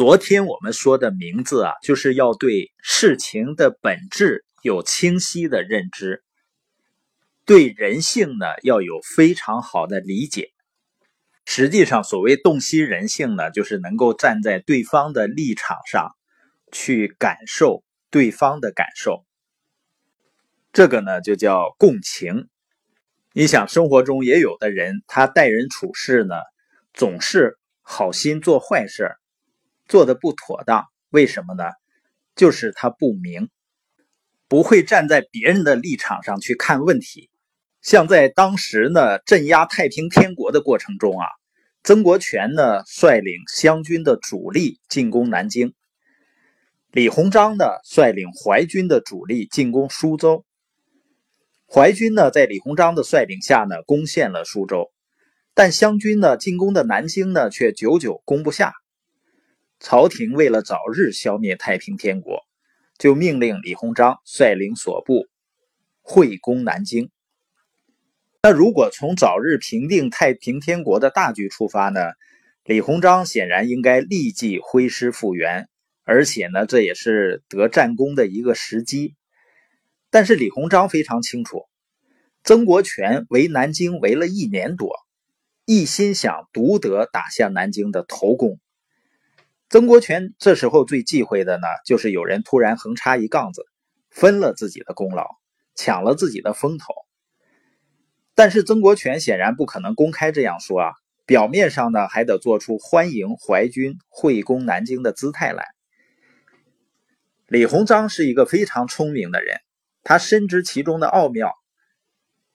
昨天我们说的名字啊，就是要对事情的本质有清晰的认知，对人性呢要有非常好的理解。实际上，所谓洞悉人性呢，就是能够站在对方的立场上去感受对方的感受。这个呢就叫共情。你想，生活中也有的人，他待人处事呢，总是好心做坏事，做的不妥当。为什么呢？就是他不明，不会站在别人的立场上去看问题。像在当时呢，镇压太平天国的过程中啊，曾国荃呢率领湘军的主力进攻南京，李鸿章呢率领淮军的主力进攻苏州。淮军呢，在李鸿章的率领下呢，攻陷了苏州，但湘军呢，进攻的南京呢，却久久攻不下。朝廷为了早日消灭太平天国，就命令李鸿章率领所部会攻南京。那如果从早日平定太平天国的大局出发呢，李鸿章显然应该立即挥师复员，而且呢，这也是得战功的一个时机。但是李鸿章非常清楚，曾国荃围南京围了一年多，一心想独得打下南京的头功。曾国荃这时候最忌讳的呢，就是有人突然横插一杠子，分了自己的功劳，抢了自己的风头。但是曾国荃显然不可能公开这样说啊，表面上呢还得做出欢迎淮军会攻南京的姿态来。李鸿章是一个非常聪明的人。他深知其中的奥妙，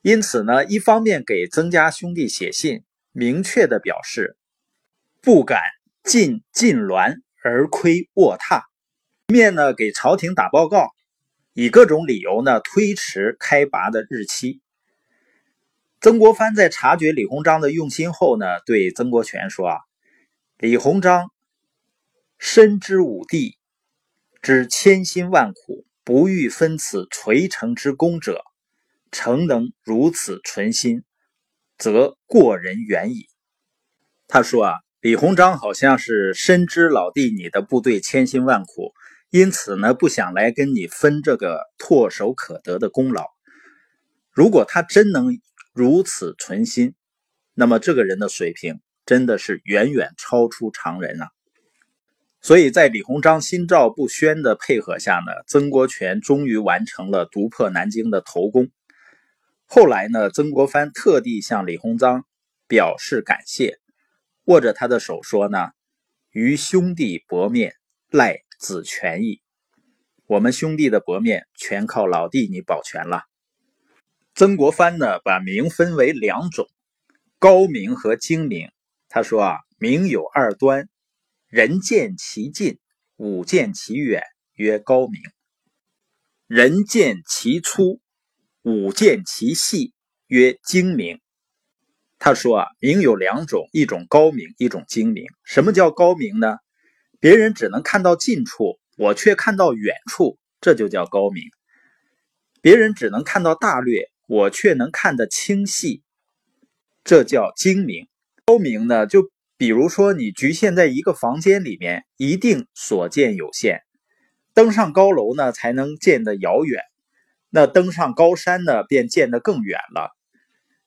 因此呢，一方面给曾家兄弟写信，明确的表示不敢进晋滦而窥卧榻；一面呢，给朝廷打报告，以各种理由呢推迟开拔的日期。曾国藩在察觉李鸿章的用心后呢，对曾国荃说：“啊，李鸿章深知武帝之千辛万苦。”不欲分此垂成之功者，诚能如此存心，则过人远矣。他说啊，李鸿章好像是深知老弟你的部队千辛万苦，因此呢，不想来跟你分这个唾手可得的功劳。如果他真能如此存心，那么这个人的水平真的是远远超出常人啊。所以在李鸿章心照不宣的配合下呢，曾国荃终于完成了独破南京的头功。后来呢，曾国藩特地向李鸿章表示感谢，握着他的手说呢：“与兄弟薄面，赖子权矣。我们兄弟的薄面全靠老弟你保全了。”曾国藩呢，把名分为两种，高明和精明。他说啊，名有二端。人见其近，武见其远，曰高明；人见其粗，武见其细，曰精明。他说啊，明有两种，一种高明，一种精明。什么叫高明呢？别人只能看到近处，我却看到远处，这就叫高明。别人只能看到大略，我却能看得清细，这叫精明。高明呢，就。比如说，你局限在一个房间里面，一定所见有限；登上高楼呢，才能见得遥远；那登上高山呢，便见得更远了。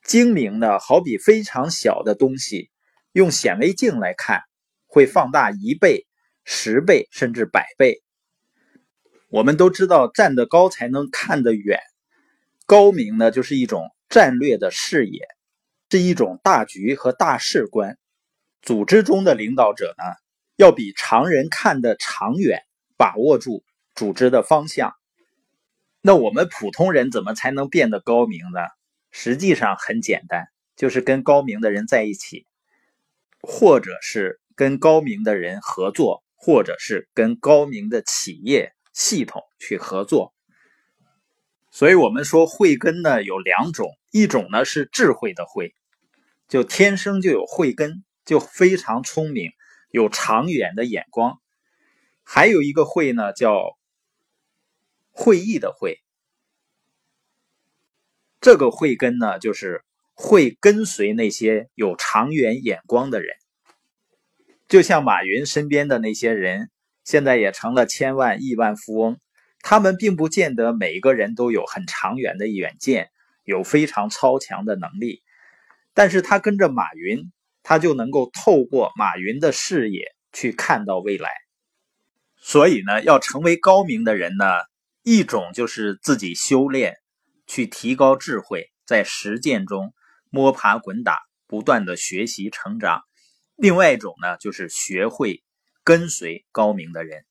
精明呢，好比非常小的东西，用显微镜来看，会放大一倍、十倍，甚至百倍。我们都知道，站得高才能看得远。高明呢，就是一种战略的视野，是一种大局和大事观。组织中的领导者呢，要比常人看得长远，把握住组织的方向。那我们普通人怎么才能变得高明呢？实际上很简单，就是跟高明的人在一起，或者是跟高明的人合作，或者是跟高明的企业系统去合作。所以，我们说慧根呢有两种，一种呢是智慧的慧，就天生就有慧根。就非常聪明，有长远的眼光。还有一个会呢，叫会议的会。这个慧根呢，就是会跟随那些有长远眼光的人。就像马云身边的那些人，现在也成了千万亿万富翁。他们并不见得每个人都有很长远的远见，有非常超强的能力。但是他跟着马云，他就能够透过马云的视野去看到未来。所以呢，要成为高明的人呢，一种就是自己修炼，去提高智慧，在实践中摸爬滚打，不断的学习成长；另外一种呢，就是学会跟随高明的人。